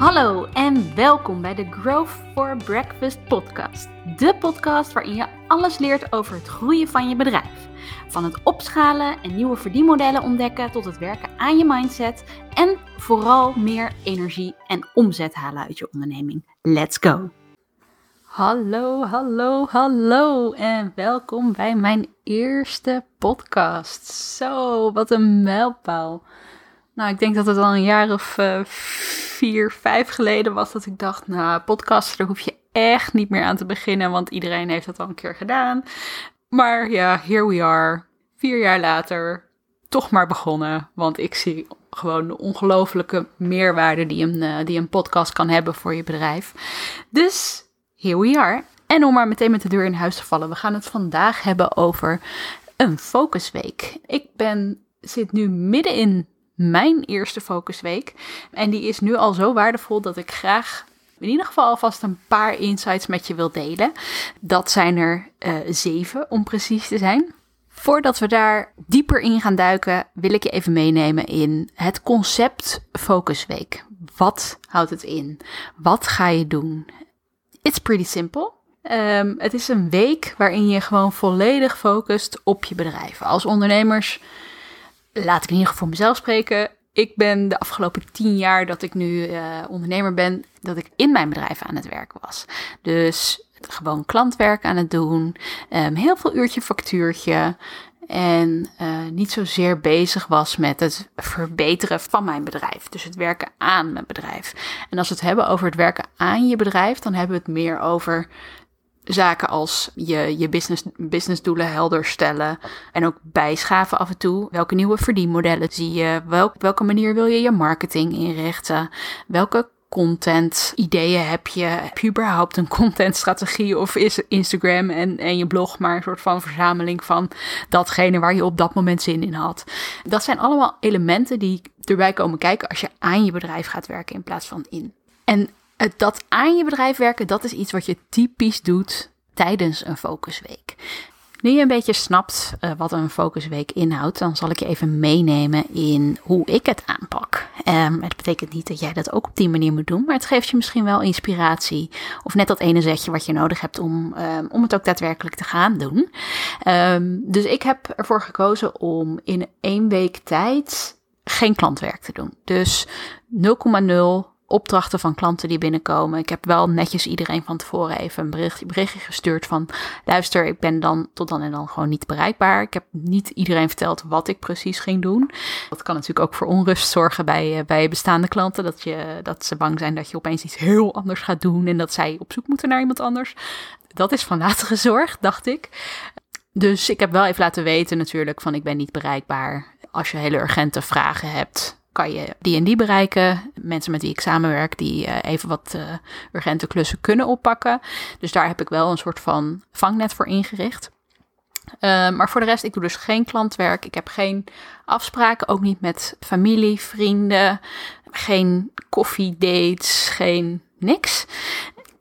Hallo en welkom bij de Growth for Breakfast podcast. De podcast waarin je alles leert over het groeien van je bedrijf. Van het opschalen en nieuwe verdienmodellen ontdekken tot het werken aan je mindset en vooral meer energie en omzet halen uit je onderneming. Let's go! Hallo, hallo, hallo en welkom bij mijn eerste podcast. Zo, wat een mijlpaal. Nou, ik denk dat het al een jaar of uh, vier, vijf geleden was dat ik dacht, nou, podcasten, daar hoef je echt niet meer aan te beginnen, want iedereen heeft dat al een keer gedaan. Maar ja, here we are, vier jaar later, toch maar begonnen, want ik zie gewoon de ongelofelijke meerwaarde die een, uh, die een podcast kan hebben voor je bedrijf. Dus here we are. En om maar meteen met de deur in huis te vallen, we gaan het vandaag hebben over een focusweek. Ik ben, zit nu midden in mijn eerste focusweek. En die is nu al zo waardevol dat ik graag in ieder geval alvast een paar insights met je wil delen. Dat zijn er uh, zeven om precies te zijn. Voordat we daar dieper in gaan duiken, wil ik je even meenemen in het concept Focusweek. Wat houdt het in? Wat ga je doen? It's pretty simple. Um, het is een week waarin je gewoon volledig focust op je bedrijf. Als ondernemers laat ik in ieder geval voor mezelf spreken. Ik ben de afgelopen tien jaar dat ik nu uh, ondernemer ben, dat ik in mijn bedrijf aan het werken was. Dus gewoon klantwerk aan het doen, um, heel veel uurtje factuurtje. En uh, niet zozeer bezig was met het verbeteren van mijn bedrijf. Dus het werken aan mijn bedrijf. En als we het hebben over het werken aan je bedrijf, dan hebben we het meer over zaken als je, je business, businessdoelen helder stellen en ook bijschaven af en toe. Welke nieuwe verdienmodellen zie je? Welk, welke manier wil je je marketing inrichten? Welke content ideeën heb je? Heb je überhaupt een contentstrategie of is Instagram en, en je blog maar een soort van verzameling van datgene waar je op dat moment zin in had? Dat zijn allemaal elementen die erbij komen kijken als je aan je bedrijf gaat werken in plaats van in. En dat aan je bedrijf werken, dat is iets wat je typisch doet tijdens een focusweek. Nu je een beetje snapt uh, wat een focusweek inhoudt, dan zal ik je even meenemen in hoe ik het aanpak. Um, het betekent niet dat jij dat ook op die manier moet doen, maar het geeft je misschien wel inspiratie. Of net dat ene zetje wat je nodig hebt om, um, om het ook daadwerkelijk te gaan doen. Um, dus ik heb ervoor gekozen om in één week tijd geen klantwerk te doen. Dus 0,0 opdrachten van klanten die binnenkomen. Ik heb wel netjes iedereen van tevoren even een bericht, berichtje gestuurd van luister, ik ben dan tot dan en dan gewoon niet bereikbaar. Ik heb niet iedereen verteld wat ik precies ging doen. Dat kan natuurlijk ook voor onrust zorgen bij, eh, bij bestaande klanten. Dat, je, dat ze bang zijn dat je opeens iets heel anders gaat doen en dat zij op zoek moeten naar iemand anders. Dat is van latere zorg, dacht ik. Dus ik heb wel even laten weten natuurlijk van ik ben niet bereikbaar. Als je hele urgente vragen hebt, kan je die en die bereiken. Mensen met wie ik samenwerk, die uh, even wat uh, urgente klussen kunnen oppakken. Dus daar heb ik wel een soort van vangnet voor ingericht. Uh, maar voor de rest, ik doe dus geen klantwerk. Ik heb geen afspraken, ook niet met familie, vrienden. Geen koffiedates, geen niks.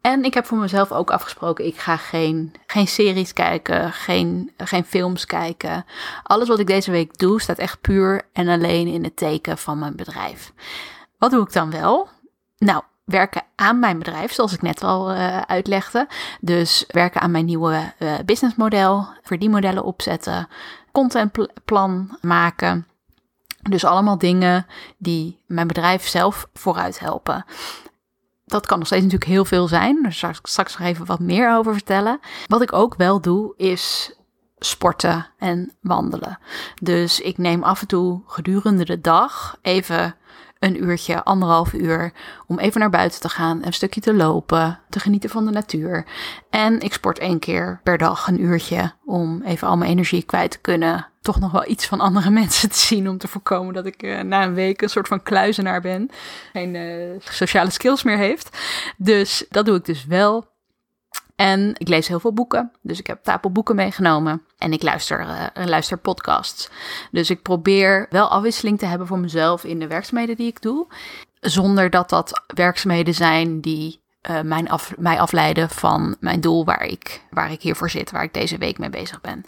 En ik heb voor mezelf ook afgesproken, ik ga geen, geen series kijken, geen, geen films kijken. Alles wat ik deze week doe staat echt puur en alleen in het teken van mijn bedrijf. Wat doe ik dan wel? Nou, werken aan mijn bedrijf, zoals ik net al uh, uitlegde. Dus werken aan mijn nieuwe uh, businessmodel, verdienmodellen opzetten, contentplan maken. Dus allemaal dingen die mijn bedrijf zelf vooruit helpen dat kan nog steeds natuurlijk heel veel zijn. Daar zal ik straks nog even wat meer over vertellen. Wat ik ook wel doe, is sporten en wandelen. Dus ik neem af en toe gedurende de dag even een uurtje, anderhalf uur, om even naar buiten te gaan, een stukje te lopen, te genieten van de natuur. En ik sport één keer per dag een uurtje om even al mijn energie kwijt te kunnen. Toch nog wel iets van andere mensen te zien om te voorkomen dat ik uh, na een week een soort van kluizenaar ben. Geen uh, sociale skills meer heeft. Dus dat doe ik dus wel. En ik lees heel veel boeken. Dus ik heb tafel boeken meegenomen. En ik luister, uh, luister podcasts. Dus ik probeer wel afwisseling te hebben voor mezelf in de werkzaamheden die ik doe. Zonder dat dat werkzaamheden zijn die uh, mijn af, mij afleiden van mijn doel waar ik, waar ik hiervoor zit, waar ik deze week mee bezig ben.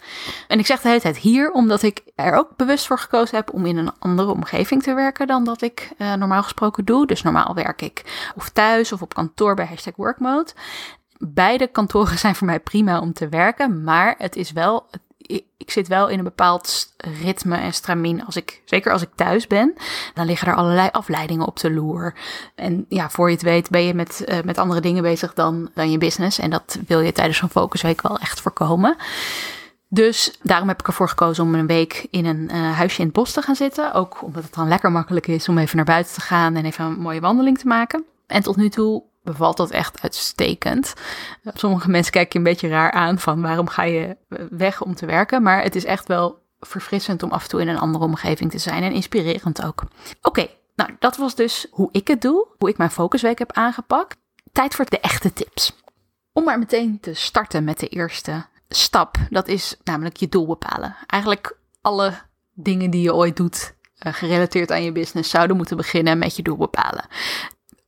En ik zeg de hele tijd hier, omdat ik er ook bewust voor gekozen heb om in een andere omgeving te werken dan dat ik uh, normaal gesproken doe. Dus normaal werk ik of thuis of op kantoor bij hashtag workmode. Beide kantoren zijn voor mij prima om te werken, maar het is wel, ik zit wel in een bepaald ritme en stramien. Als ik, zeker als ik thuis ben, dan liggen er allerlei afleidingen op de loer. En ja, voor je het weet ben je met, uh, met andere dingen bezig dan, dan je business. En dat wil je tijdens zo'n focusweek wel echt voorkomen. Dus daarom heb ik ervoor gekozen om een week in een uh, huisje in het bos te gaan zitten. Ook omdat het dan lekker makkelijk is om even naar buiten te gaan en even een mooie wandeling te maken. En tot nu toe bevalt dat echt uitstekend. Sommige mensen kijken je een beetje raar aan van waarom ga je weg om te werken. Maar het is echt wel verfrissend om af en toe in een andere omgeving te zijn en inspirerend ook. Oké, nou dat was dus hoe ik het doe, hoe ik mijn focusweek heb aangepakt. Tijd voor de echte tips. Om maar meteen te starten met de eerste stap, dat is namelijk je doel bepalen. Eigenlijk alle dingen die je ooit doet uh, gerelateerd aan je business zouden moeten beginnen met je doel bepalen.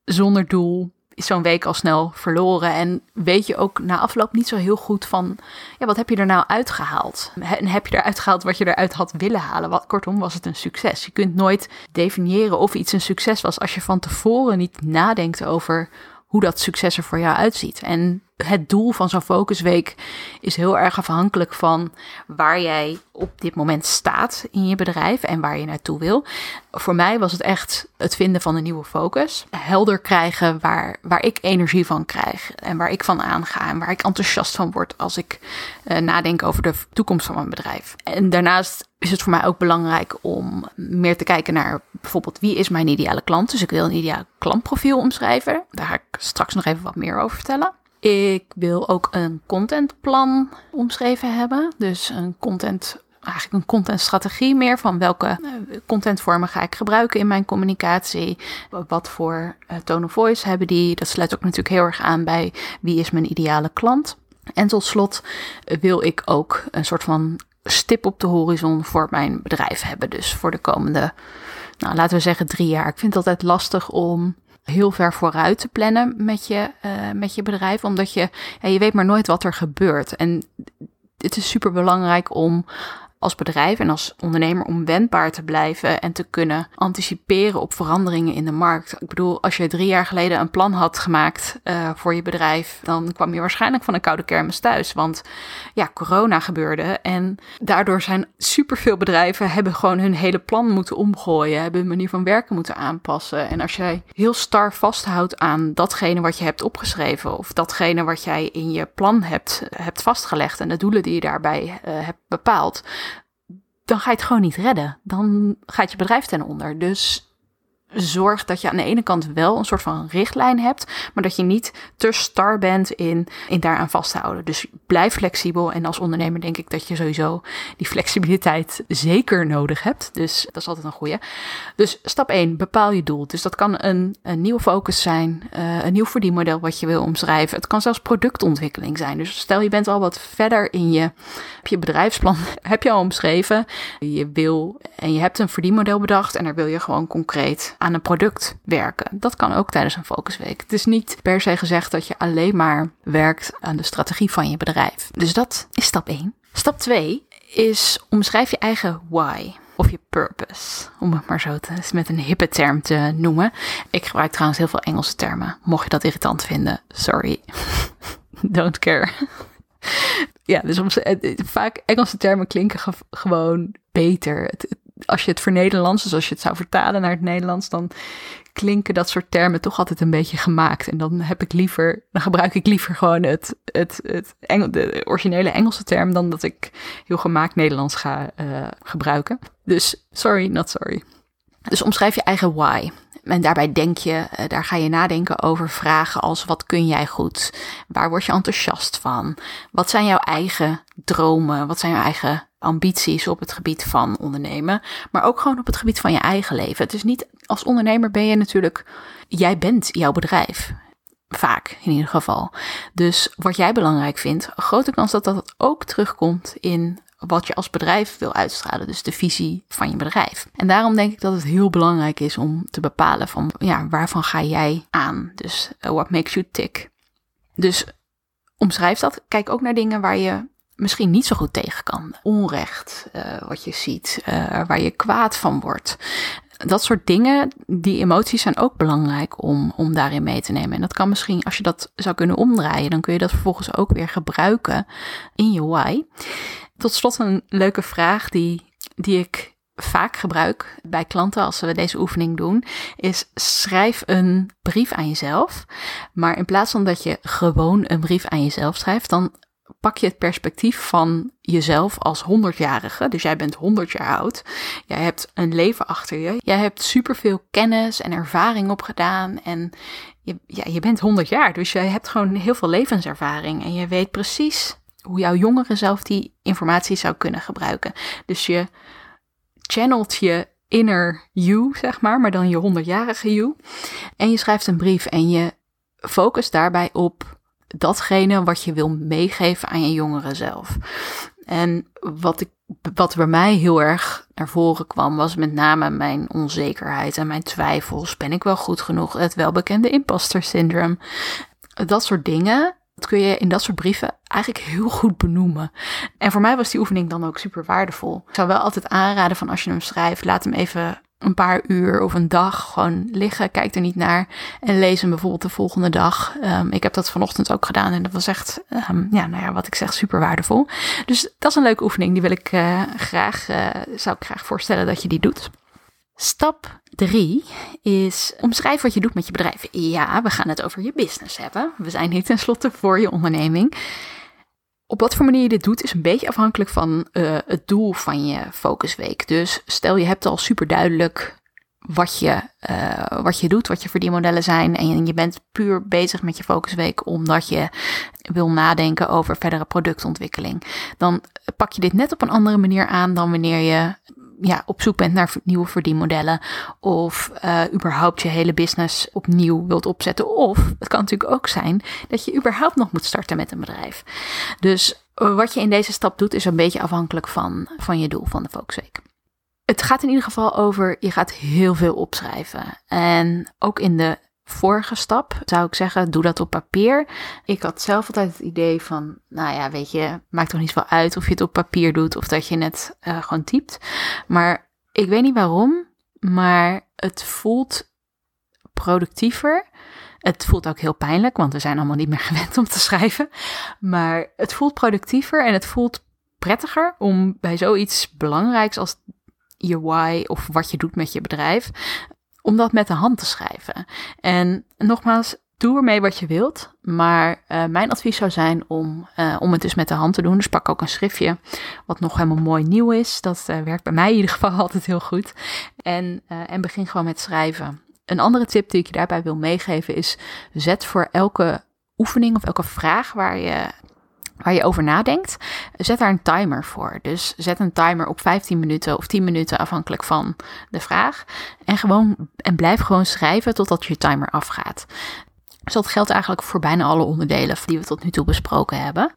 Zonder doel is zo'n week al snel verloren. En weet je ook na afloop niet zo heel goed van, ja, wat heb je er nou uitgehaald? En heb je eruit gehaald wat je eruit had willen halen? Wat, kortom, was het een succes? Je kunt nooit definiëren of iets een succes was als je van tevoren niet nadenkt over hoe dat succes er voor jou uitziet. En het doel van zo'n focusweek is heel erg afhankelijk van waar jij op dit moment staat in je bedrijf en waar je naartoe wil. Voor mij was het echt het vinden van een nieuwe focus. Helder krijgen waar, waar ik energie van krijg en waar ik van aanga en waar ik enthousiast van word als ik uh, nadenk over de toekomst van mijn bedrijf. En daarnaast is het voor mij ook belangrijk om meer te kijken naar bijvoorbeeld wie is mijn ideale klant. Dus ik wil een ideaal klantprofiel omschrijven. Daar ga ik straks nog even wat meer over vertellen. Ik wil ook een contentplan omschreven hebben. Dus een content, eigenlijk een contentstrategie meer van welke eh, contentvormen ga ik gebruiken in mijn communicatie. Wat voor uh, tone of voice hebben die. Dat sluit ook natuurlijk heel erg aan bij wie is mijn ideale klant. En tot slot wil ik ook een soort van stip op de horizon voor mijn bedrijf hebben. Dus voor de komende, nou, laten we zeggen drie jaar. Ik vind het altijd lastig om heel ver vooruit te plannen met je, uh, met je bedrijf. Omdat je, je weet maar nooit wat er gebeurt. En het is super belangrijk om als bedrijf en als ondernemer om wendbaar te blijven en te kunnen anticiperen op veranderingen in de markt. Ik bedoel, als je drie jaar geleden een plan had gemaakt uh, voor je bedrijf, dan kwam je waarschijnlijk van een koude kermis thuis. Want ja, corona gebeurde en daardoor zijn superveel bedrijven hebben gewoon hun hele plan moeten omgooien, hebben hun manier van werken moeten aanpassen. En als jij heel star vasthoudt aan datgene wat je hebt opgeschreven of datgene wat jij in je plan hebt, hebt vastgelegd en de doelen die je daarbij uh, hebt bepaald, dan ga je het gewoon niet redden. Dan gaat je bedrijf ten onder. Dus zorg dat je aan de ene kant wel een soort van richtlijn hebt, maar dat je niet te star bent in, in daaraan vasthouden. Dus blijf flexibel. En als ondernemer denk ik dat je sowieso die flexibiliteit zeker nodig hebt. Dus dat is altijd een goede. Dus stap 1, bepaal je doel. Dus dat kan een, een nieuwe focus zijn, uh, een nieuw verdienmodel wat je wil omschrijven. Het kan zelfs productontwikkeling zijn. Dus stel je bent al wat verder in je, je bedrijfsplan, heb je al omschreven. Je wil en je hebt een verdienmodel bedacht en daar wil je gewoon concreet aan een product werken. Dat kan ook tijdens een focusweek. Het is niet per se gezegd dat je alleen maar werkt aan de strategie van je bedrijf. Dus dat is stap 1. Stap 2 is omschrijf je eigen why of je purpose, om het maar zo te, met een hippe term te noemen. Ik gebruik trouwens heel veel Engelse termen. Mocht je dat irritant vinden, sorry. Don't care. ja, dus vaak Engelse termen klinken gewoon beter. Het, als je het voor Nederlands, dus als je het zou vertalen naar het Nederlands, dan klinken dat soort termen toch altijd een beetje gemaakt. En dan heb ik liever, dan gebruik ik liever gewoon het, het, het Engel, de originele Engelse term dan dat ik heel gemaakt Nederlands ga uh, gebruiken. Dus sorry, not sorry. Dus omschrijf je eigen why. En daarbij denk je, uh, daar ga je nadenken over vragen als wat kun jij goed? Waar word je enthousiast van? Wat zijn jouw eigen dromen? Wat zijn jouw eigen ambities op het gebied van ondernemen, maar ook gewoon op het gebied van je eigen leven. Het is niet als ondernemer ben je natuurlijk, jij bent jouw bedrijf. Vaak in ieder geval. Dus wat jij belangrijk vindt, grote kans dat dat ook terugkomt in wat je als bedrijf wil uitstralen. Dus de visie van je bedrijf. En daarom denk ik dat het heel belangrijk is om te bepalen van ja, waarvan ga jij aan? Dus uh, what makes you tick? Dus omschrijf dat. Kijk ook naar dingen waar je misschien niet zo goed tegen kan. Onrecht, uh, wat je ziet, uh, waar je kwaad van wordt. Dat soort dingen, die emoties zijn ook belangrijk om, om daarin mee te nemen. En dat kan misschien, als je dat zou kunnen omdraaien, dan kun je dat vervolgens ook weer gebruiken in je why. Tot slot een leuke vraag die, die ik vaak gebruik bij klanten als we deze oefening doen, is schrijf een brief aan jezelf. Maar in plaats van dat je gewoon een brief aan jezelf schrijft, dan pak je het perspectief van jezelf als 100-jarige. Dus jij bent 100 jaar oud. Jij hebt een leven achter je. Jij hebt superveel kennis en ervaring opgedaan. En je, ja, je bent 100 jaar. Dus jij hebt gewoon heel veel levenservaring. En je weet precies hoe jouw jongere zelf die informatie zou kunnen gebruiken. Dus je channelt je inner you, zeg maar, maar dan je 100-jarige you. En je schrijft een brief en je focust daarbij op datgene wat je wil meegeven aan je jongere zelf. En wat, ik, wat bij mij heel erg naar voren kwam, was met name mijn onzekerheid en mijn twijfels. Ben ik wel goed genoeg? Het welbekende imposter syndrome. Dat soort dingen. Dat kun je in dat soort brieven eigenlijk heel goed benoemen. En voor mij was die oefening dan ook super waardevol. Ik zou wel altijd aanraden van als je hem schrijft, laat hem even een paar uur of een dag gewoon liggen. Kijk er niet naar en lees hem bijvoorbeeld de volgende dag. Um, ik heb dat vanochtend ook gedaan en dat was echt, um, ja, nou ja, wat ik zeg, super waardevol. Dus dat is een leuke oefening. Die wil ik uh, graag, uh, zou ik graag voorstellen dat je die doet. Stap 3 is omschrijf wat je doet met je bedrijf. Ja, we gaan het over je business hebben. We zijn hier tenslotte voor je onderneming. Op wat voor manier je dit doet is een beetje afhankelijk van uh, het doel van je focusweek. Dus stel je hebt al super duidelijk wat je, uh, wat je doet, wat je verdienmodellen zijn. En je bent puur bezig met je focusweek omdat je wil nadenken over verdere productontwikkeling. Dan pak je dit net op een andere manier aan dan wanneer je ja, op zoek bent naar nieuwe verdienmodellen. Of uh, überhaupt je hele business opnieuw wilt opzetten. Of het kan natuurlijk ook zijn dat je überhaupt nog moet starten met een bedrijf. Dus uh, wat je in deze stap doet is een beetje afhankelijk van, van je doel van de Focusweek. Het gaat in ieder geval over, je gaat heel veel opschrijven. En ook in de vorige stap zou ik zeggen, doe dat op papier. Ik had zelf altijd het idee van, nou ja, weet je, maakt toch niet veel uit of je het op papier doet of dat je het uh, gewoon typt. Maar ik weet niet waarom, maar het voelt productiever. Het voelt ook heel pijnlijk, want we zijn allemaal niet meer gewend om te schrijven. Maar het voelt productiever en het voelt prettiger om bij zoiets belangrijks als je why of wat je doet met je bedrijf, om dat met de hand te schrijven. En nogmaals, doe ermee wat je wilt. Maar uh, mijn advies zou zijn om, uh, om het dus met de hand te doen. Dus pak ook een schriftje wat nog helemaal mooi nieuw is. Dat uh, werkt bij mij in ieder geval altijd heel goed. En, en begin gewoon met schrijven. Een andere tip die ik je daarbij wil meegeven is: zet voor elke oefening of elke vraag waar je waar je over nadenkt, zet daar een timer voor. Dus zet een timer op 15 minuten of 10 minuten afhankelijk van de vraag. En, gewoon, en blijf gewoon schrijven totdat je timer afgaat. Dus dat geldt eigenlijk voor bijna alle onderdelen die we tot nu toe besproken hebben.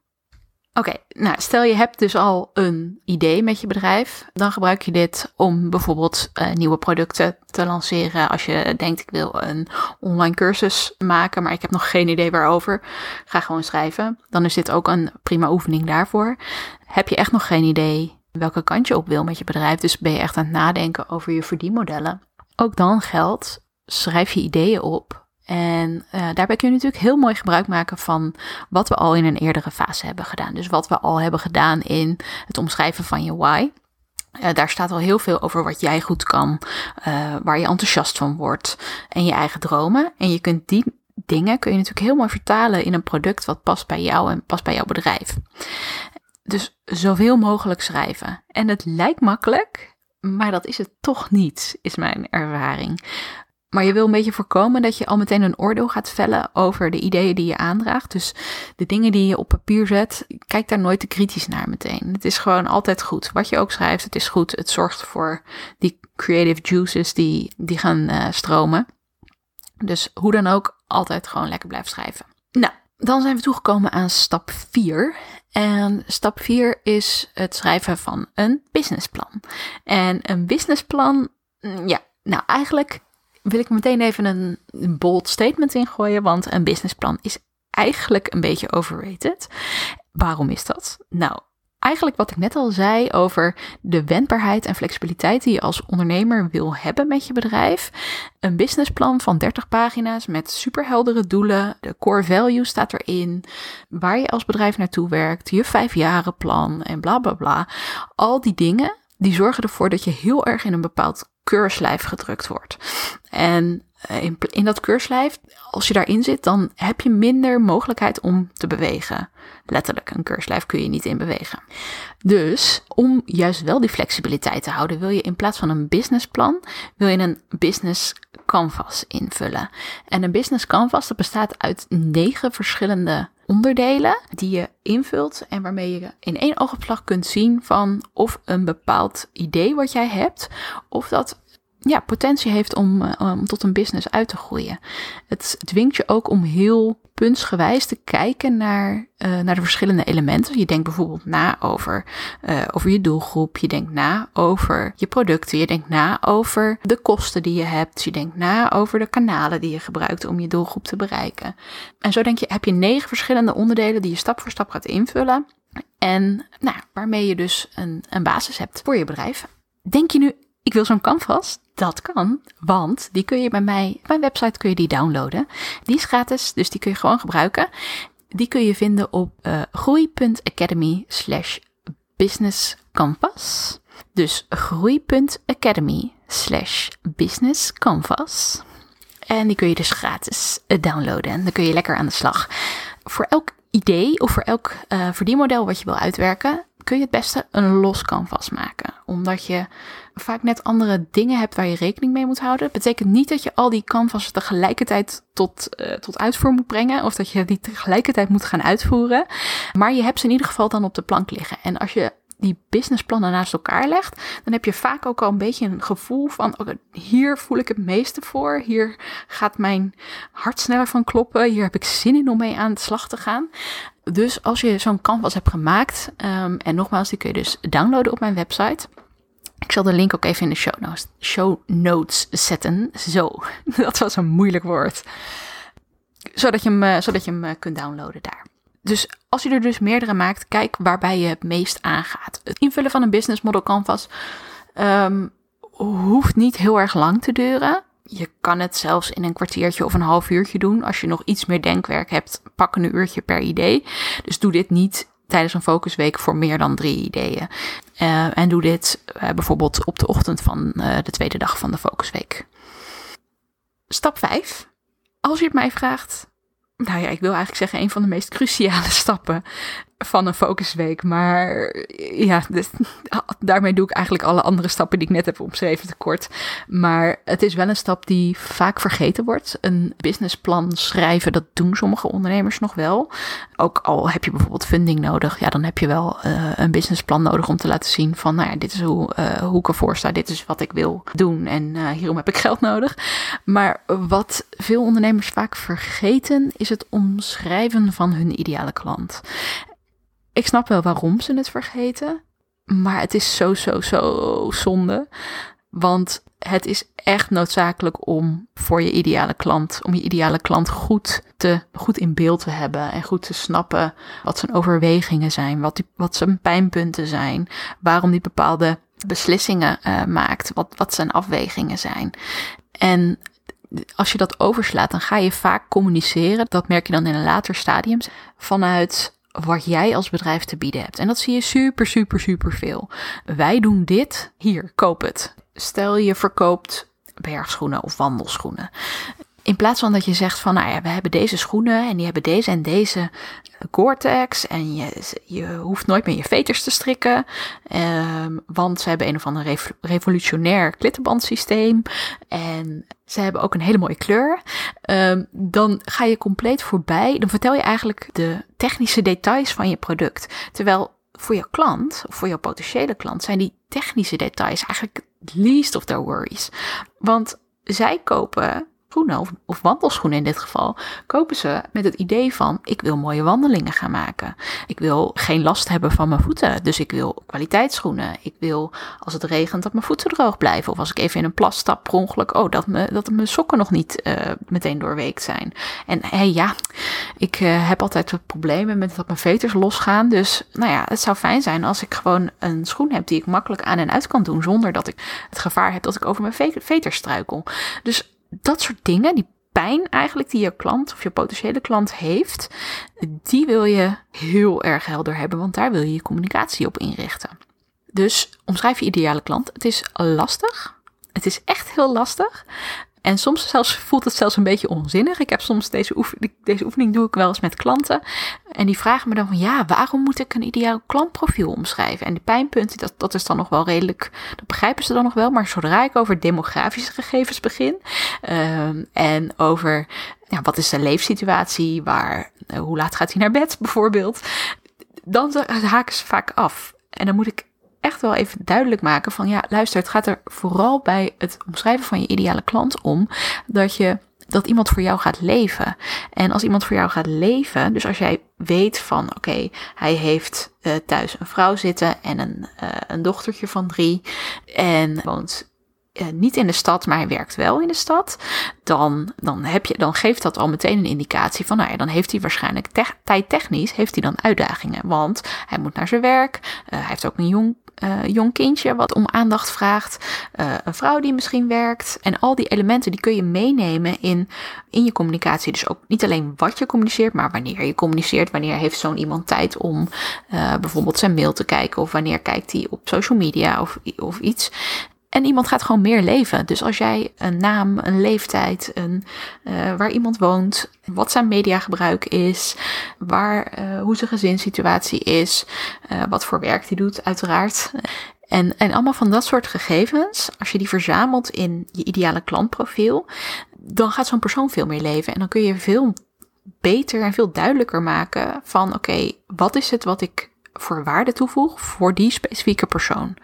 Oké, nou stel je hebt dus al een idee met je bedrijf, dan gebruik je dit om bijvoorbeeld uh, nieuwe producten te lanceren. Als je denkt ik wil een online cursus maken, maar ik heb nog geen idee waarover, ga gewoon schrijven. Dan is dit ook een prima oefening daarvoor. Heb je echt nog geen idee welke kant je op wil met je bedrijf, dus ben je echt aan het nadenken over je verdienmodellen. Ook dan geldt, schrijf je ideeën op en uh, daarbij kun je natuurlijk heel mooi gebruik maken van wat we al in een eerdere fase hebben gedaan. Dus wat we al hebben gedaan in het omschrijven van je why. Uh, daar staat al heel veel over wat jij goed kan, uh, waar je enthousiast van wordt en je eigen dromen. En je kunt die dingen kun je natuurlijk heel mooi vertalen in een product wat past bij jou en past bij jouw bedrijf. Dus zoveel mogelijk schrijven. En het lijkt makkelijk, maar dat is het toch niet, is mijn ervaring. Maar je wil een beetje voorkomen dat je al meteen een oordeel gaat vellen over de ideeën die je aandraagt. Dus de dingen die je op papier zet, kijk daar nooit te kritisch naar meteen. Het is gewoon altijd goed. Wat je ook schrijft, het is goed. Het zorgt voor die creative juices die, die gaan uh, stromen. Dus hoe dan ook, altijd gewoon lekker blijven schrijven. Nou, dan zijn we toegekomen aan stap 4. En stap 4 is het schrijven van een businessplan. En een businessplan, mm, ja, nou eigenlijk wil ik meteen even een bold statement ingooien, want een businessplan is eigenlijk een beetje overrated. Waarom is dat? Nou, eigenlijk wat ik net al zei over de wendbaarheid en flexibiliteit die je als ondernemer wil hebben met je bedrijf. Een businessplan van 30 pagina's met superheldere doelen. De core value staat erin. Waar je als bedrijf naartoe werkt. Je vijfjarenplan en bla bla bla. Al die dingen die zorgen ervoor dat je heel erg in een bepaald keurslijf gedrukt wordt. En eh, in, in dat keurslijf, als je daarin zit, dan heb je minder mogelijkheid om te bewegen. Letterlijk, een keurslijf kun je niet in bewegen. Dus om juist wel die flexibiliteit te houden, wil je in plaats van een businessplan, wil je een business canvas invullen. En een business canvas dat bestaat uit negen verschillende onderdelen die je invult en waarmee je in één oogopslag kunt zien van of een bepaald idee wat jij hebt, of dat ja, potentie heeft om, uh, om tot een business uit te groeien. Het dwingt je ook om heel puntsgewijs te kijken naar, uh, naar de verschillende elementen. Je denkt bijvoorbeeld na over, uh, over je doelgroep. Je denkt na over je producten. Je denkt na over de kosten die je hebt. Je denkt na over de kanalen die je gebruikt om je doelgroep te bereiken. En zo denk je, heb je negen verschillende onderdelen die je stap voor stap gaat invullen. En nou, waarmee je dus een, een basis hebt voor je bedrijf. Denk je nu, ik wil zo'n canvas? Dat kan, want die kun je bij mij, op mijn website kun je die downloaden. Die is gratis, dus die kun je gewoon gebruiken. Die kun je vinden op uh, groei.academy slash business canvas. Dus groei.academy slash business canvas. En die kun je dus gratis eh, downloaden. En dan kun je lekker aan de slag. Voor elk idee of voor elk uh, verdienmodel wat je wil uitwerken, kun je het beste een los canvas maken. Omdat je vaak net andere dingen hebt waar je rekening mee moet houden. Betekent niet dat je al die canvassen tegelijkertijd tot, uh, tot uitvoer moet brengen. Of dat je die tegelijkertijd moet gaan uitvoeren. Maar je hebt ze in ieder geval dan op de plank liggen. En als je die businessplannen naast elkaar legt, dan heb je vaak ook al een beetje een gevoel van: hier voel ik het meeste voor. Hier gaat mijn hart sneller van kloppen. Hier heb ik zin in om mee aan de slag te gaan. Dus als je zo'n canvas hebt gemaakt, um, en nogmaals, die kun je dus downloaden op mijn website. Ik zal de link ook even in de show notes, show notes zetten. Zo, dat was een moeilijk woord. Zodat je hem, eh, zodat je hem eh, kunt downloaden daar. Dus als je er dus meerdere maakt, kijk waarbij je het meest aangaat. Het invullen van een business model canvas um, hoeft niet heel erg lang te duren. Je kan het zelfs in een kwartiertje of een half uurtje doen. Als je nog iets meer denkwerk hebt, pak een uurtje per idee. Dus doe dit niet tijdens een focusweek voor meer dan drie ideeën. Uh, en doe dit uh, bijvoorbeeld op de ochtend van uh, de tweede dag van de focusweek. Stap 5. Als je het mij vraagt, nou ja, ik wil eigenlijk zeggen een van de meest cruciale stappen van een focusweek. Maar ja, daarmee doe ik eigenlijk alle andere stappen die ik net heb omschreven tekort. Maar het is wel een stap die vaak vergeten wordt. Een businessplan schrijven, dat doen sommige ondernemers nog wel. Ook al heb je bijvoorbeeld funding nodig, ja, dan heb je wel uh, een businessplan nodig om te laten zien van, nou ja, dit is hoe, uh, hoe ik ervoor sta, dit is wat ik wil doen en uh, hierom heb ik geld nodig. Maar wat veel ondernemers vaak vergeten, is het omschrijven van hun ideale klant. Ik snap wel waarom ze het vergeten. Maar het is zo, zo, zo zonde. Want het is echt noodzakelijk om voor je ideale klant, om je ideale klant goed, te, goed in beeld te hebben en goed te snappen wat zijn overwegingen zijn, wat, die, wat zijn pijnpunten zijn, waarom die bepaalde beslissingen uh, maakt, wat, wat zijn afwegingen zijn. En als je dat overslaat, dan ga je vaak communiceren. Dat merk je dan in een later stadium. Vanuit wat jij als bedrijf te bieden hebt. En dat zie je super, super, super veel. Wij doen dit. Hier, koop het. Stel je verkoopt bergschoenen of wandelschoenen. In plaats van dat je zegt van, nou ja, we hebben deze schoenen en die hebben deze en deze Gore-Tex en je, je hoeft nooit meer je veters te strikken, um, want ze hebben een of ander revolutionair klittenbandsysteem en ze hebben ook een hele mooie kleur. Um, dan ga je compleet voorbij, dan vertel je eigenlijk de technische details van je product. Terwijl voor je klant, of voor je potentiële klant, zijn die technische details eigenlijk least of their worries. Want zij kopen schoenen of, of wandelschoenen in dit geval, kopen ze met het idee van ik wil mooie wandelingen gaan maken. Ik wil geen last hebben van mijn voeten, dus ik wil kwaliteitsschoenen. Ik wil als het regent dat mijn voeten droog blijven of als ik even in een plas stap per ongeluk, oh dat, me, dat mijn sokken nog niet uh, meteen doorweekt zijn. En hey, ja, ik uh, heb altijd wat problemen met dat mijn veters losgaan, dus nou ja, het zou fijn zijn als ik gewoon een schoen heb die ik makkelijk aan en uit kan doen zonder dat ik het gevaar heb dat ik over mijn veters struikel. Dus dat soort dingen, die pijn eigenlijk die je klant of je potentiële klant heeft, die wil je heel erg helder hebben, want daar wil je je communicatie op inrichten. Dus omschrijf je ideale klant. Het is lastig. Het is echt heel lastig. En soms zelfs voelt het zelfs een beetje onzinnig. Ik heb soms deze oefening, deze oefening doe ik wel eens met klanten. En die vragen me dan van ja, waarom moet ik een ideaal klantprofiel omschrijven? En de pijnpunten, dat, dat is dan nog wel redelijk, dat begrijpen ze dan nog wel. Maar zodra ik over demografische gegevens begin um, en over ja, wat is de leefsituatie, waar, uh, hoe laat gaat hij naar bed bijvoorbeeld, dan haken ze vaak af. En dan moet ik echt wel even duidelijk maken van ja, luister, het gaat er vooral bij het omschrijven van je ideale klant om dat je dat iemand voor jou gaat leven. En als iemand voor jou gaat leven, dus als jij weet van oké, hij heeft uh, thuis een vrouw zitten en een, uh, een dochtertje van drie en woont uh, niet in de stad, maar hij werkt wel in de stad, dan, dan, heb je, dan geeft dat al meteen een indicatie van, nou ja, dan heeft hij waarschijnlijk tijdtechnisch heeft hij dan uitdagingen. Want hij moet naar zijn werk, hij heeft ook een jong uh, jong kindje wat om aandacht vraagt, uh, een vrouw die misschien werkt. En al die elementen die kun je meenemen in, in je communicatie. Dus ook niet alleen wat je communiceert, maar wanneer je communiceert. Wanneer heeft zo'n iemand tijd om uh, bijvoorbeeld zijn mail te kijken, of wanneer kijkt hij op social media of, of iets. En iemand gaat gewoon meer leven. Dus als jij een naam, een leeftijd, een, uh, waar iemand woont, wat zijn mediagebruik is, waar, uh, hoe zijn gezinssituatie is, uh, wat voor werk hij doet, uiteraard. En, en allemaal van dat soort gegevens, als je die verzamelt in je ideale klantprofiel, dan gaat zo'n persoon veel meer leven. En dan kun je veel beter en veel duidelijker maken van oké, wat is het wat ik voor waarde toevoeg voor die specifieke persoon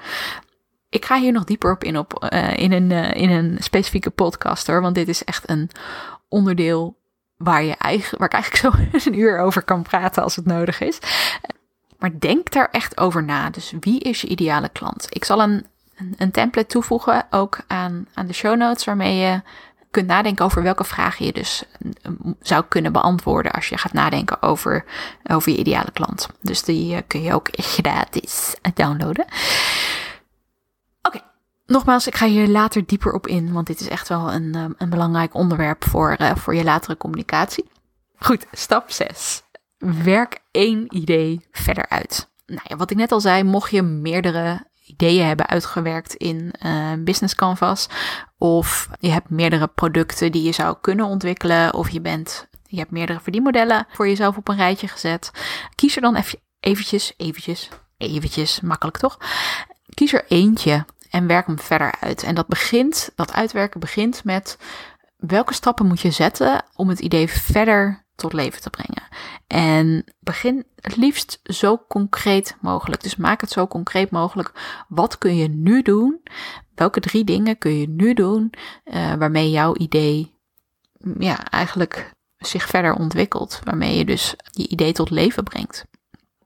ik ga hier nog dieper op in, op, uh, in, een, uh, in een specifieke podcast hoor. Want dit is echt een onderdeel waar, je eigen, waar ik eigenlijk zo een uur over kan praten als het nodig is. Maar denk daar echt over na. Dus wie is je ideale klant? Ik zal een, een, template toevoegen ook aan, aan de show notes waarmee je kunt nadenken over welke vragen je dus zou kunnen beantwoorden als je gaat nadenken over, over je ideale klant. Dus die uh, kun je ook gratis downloaden. Nogmaals, ik ga hier later dieper op in, want dit is echt wel een, ehm, een belangrijk onderwerp voor, uh, voor je latere communicatie. Goed, stap 6. Werk één idee verder uit. Nou ja, wat ik net al zei, mocht je meerdere ideeën hebben uitgewerkt in uh, Business Canvas, of je hebt meerdere producten die je zou kunnen ontwikkelen, of je bent je hebt meerdere verdienmodellen voor jezelf op een rijtje gezet. Kies er dan even eventjes, eventjes, eventjes, makkelijk toch? Kies er eentje en werk hem verder uit. En dat begint, dat uitwerken begint met welke stappen moet je zetten om het idee verder tot leven te brengen. En begin het liefst zo concreet mogelijk. Dus maak het zo concreet mogelijk. Wat kun je nu doen? Welke drie dingen kun je nu doen uh, waarmee jouw idee ja, eigenlijk zich verder ontwikkelt? Waarmee je dus je idee tot leven brengt.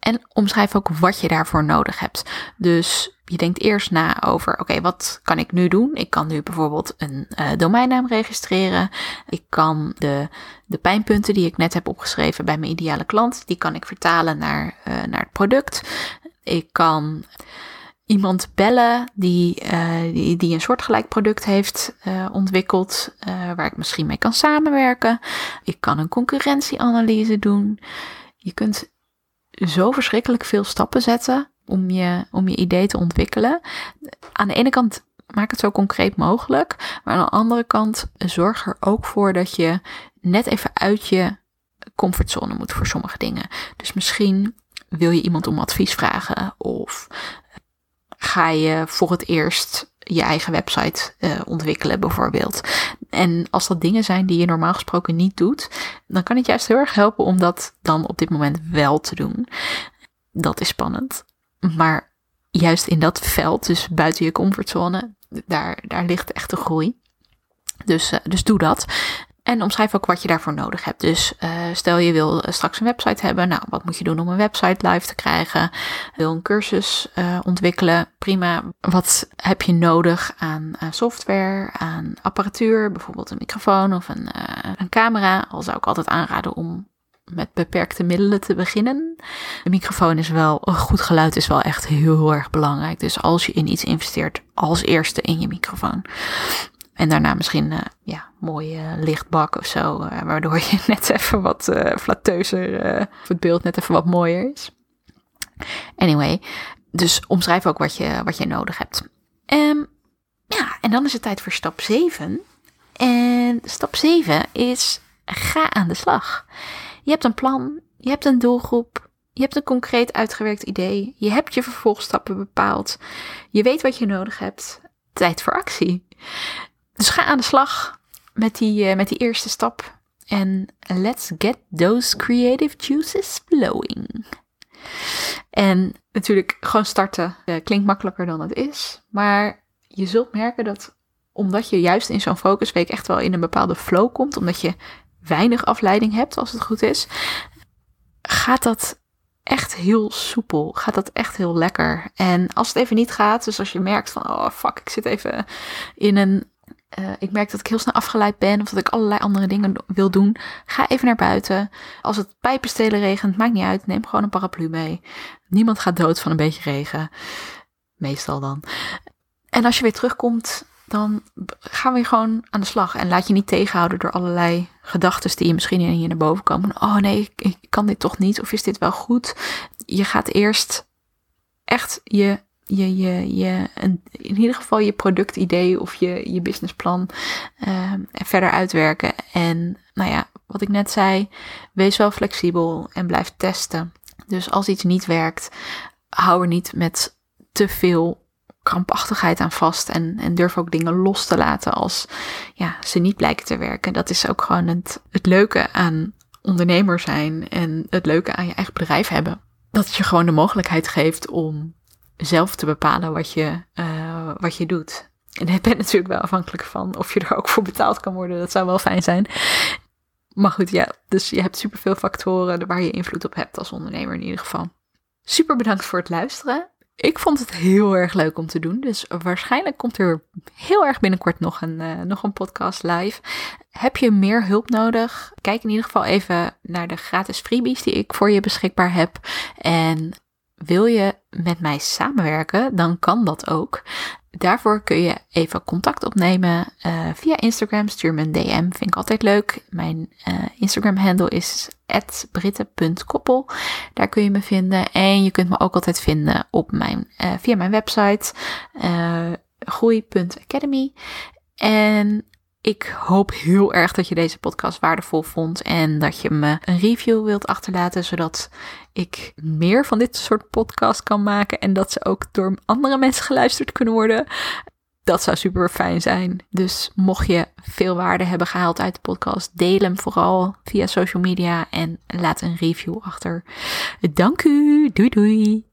En omschrijf ook wat je daarvoor nodig hebt. Dus je denkt eerst na over, oké, wat kan ik nu doen? Ik kan nu bijvoorbeeld een uh, domeinnaam registreren. Ik kan de, de pijnpunten die ik net heb opgeschreven bij mijn ideale klant, die kan ik vertalen naar, uh, naar het product. Ik kan iemand bellen die, uh, die, die een soortgelijk product heeft ontwikkeld, waar ik misschien mee kan samenwerken. Ik kan een concurrentieanalyse doen. Je kunt zo verschrikkelijk veel stappen zetten om je, om je idee te ontwikkelen. Aan de ene kant maak het zo concreet mogelijk, maar aan de andere kant zorg er ook voor dat je net even uit je comfortzone moet voor sommige dingen. Dus misschien wil je iemand om advies vragen of ga je voor het eerst je eigen website uh, ontwikkelen bijvoorbeeld. En als dat dingen zijn die je normaal gesproken niet doet, dan kan het juist heel erg helpen om dat dan op dit moment wel te doen. Dat is spannend. Maar juist in dat veld, dus buiten je comfortzone, daar, daar ligt echt de groei. Dus, dus doe dat. En omschrijf ook wat je daarvoor nodig hebt. Dus uh, stel je wil straks een website hebben. Nou, wat moet je doen om een website live te krijgen? Wil een cursus uh, ontwikkelen? Prima. Wat heb je nodig aan software, aan apparatuur? Bijvoorbeeld een microfoon of een, een camera. Al zou ik altijd aanraden om met beperkte middelen te beginnen. De microfoon is wel, goed geluid is wel echt heel erg belangrijk. Dus als je in iets investeert, als eerste in je microfoon. En daarna misschien uh, ja, mooie lichtbak of zo, uh, waardoor je net even wat flatteuzer, of het beeld net even wat mooier is. Anyway, dus omschrijf ook wat je, wat je nodig hebt. Um, ja, en dan is het tijd voor stap 7. En stap 7 is ga aan de slag. Je hebt een plan, je hebt een doelgroep, je hebt een concreet uitgewerkt idee, je hebt je vervolgstappen bepaald, je weet wat je nodig hebt. Tijd voor actie. Dus ga aan de slag met die, uh, met die eerste stap. En let's get those creative juices flowing. En natuurlijk, gewoon starten uh, klinkt makkelijker dan het is. Maar je zult merken dat omdat je juist in zo'n focusweek echt wel in een bepaalde flow komt, omdat je weinig afleiding hebt, als het goed is, gaat dat echt heel soepel. Gaat dat echt heel lekker. En als het even niet gaat, dus als je merkt van, oh fuck, ik zit even in een uh, ik merk dat ik heel snel afgeleid ben of dat ik allerlei andere dingen wil doen. Ga even naar buiten. Als het pijpenstelen regent, maakt niet uit. Neem gewoon een paraplu mee. Niemand gaat dood van een beetje regen. Meestal dan. En als je weer terugkomt, dan gaan we gewoon aan de slag. En laat je niet tegenhouden door allerlei gedachten die je misschien in je naar boven komen. Oh nee, ik kan dit toch niet. Of is dit wel goed? Je gaat eerst echt je je, je, je in ieder geval je productidee of je, je businessplan uh, verder uitwerken. En nou ja, wat ik net zei, wees wel flexibel en blijf testen. Dus als iets niet werkt, hou er niet met te veel krampachtigheid aan vast. En, en durf ook dingen los te laten als ja, ze niet blijken te werken. Dat is ook gewoon het, het leuke aan ondernemer zijn en het leuke aan je eigen bedrijf hebben. Dat je gewoon de mogelijkheid geeft om zelf te bepalen wat je, uh, wat je doet. En je bent natuurlijk wel afhankelijk van of je er ook voor betaald kan worden. Dat zou wel fijn zijn. Maar goed, ja, dus je hebt superveel factoren waar je invloed op hebt als ondernemer in ieder geval. Super bedankt voor het luisteren. Ik vond het heel erg leuk om te doen. Dus waarschijnlijk komt er heel erg binnenkort nog een, uh, nog een podcast live. Heb je meer hulp nodig? Kijk in ieder geval even naar de gratis freebies die ik voor je beschikbaar heb. En wil je met mij samenwerken, dan kan dat ook. Daarvoor kun je even contact opnemen uh, via Instagram. Stuur me een DM, vind ik altijd leuk. Mijn uh, Instagram-handle is britte.koppel. Daar kun je me vinden. En je kunt me ook altijd vinden op mijn, uh, via mijn website groei.academy. En ik hoop heel erg dat je deze podcast waardevol vond en dat je me een review wilt achterlaten, zodat ik meer van dit soort podcasts kan maken en dat ze ook door andere mensen geluisterd kunnen worden. Dat zou super fijn zijn. Dus mocht je veel waarde hebben gehaald uit de podcast, deel hem vooral via social media en laat een review achter. Dank u. Doei doei.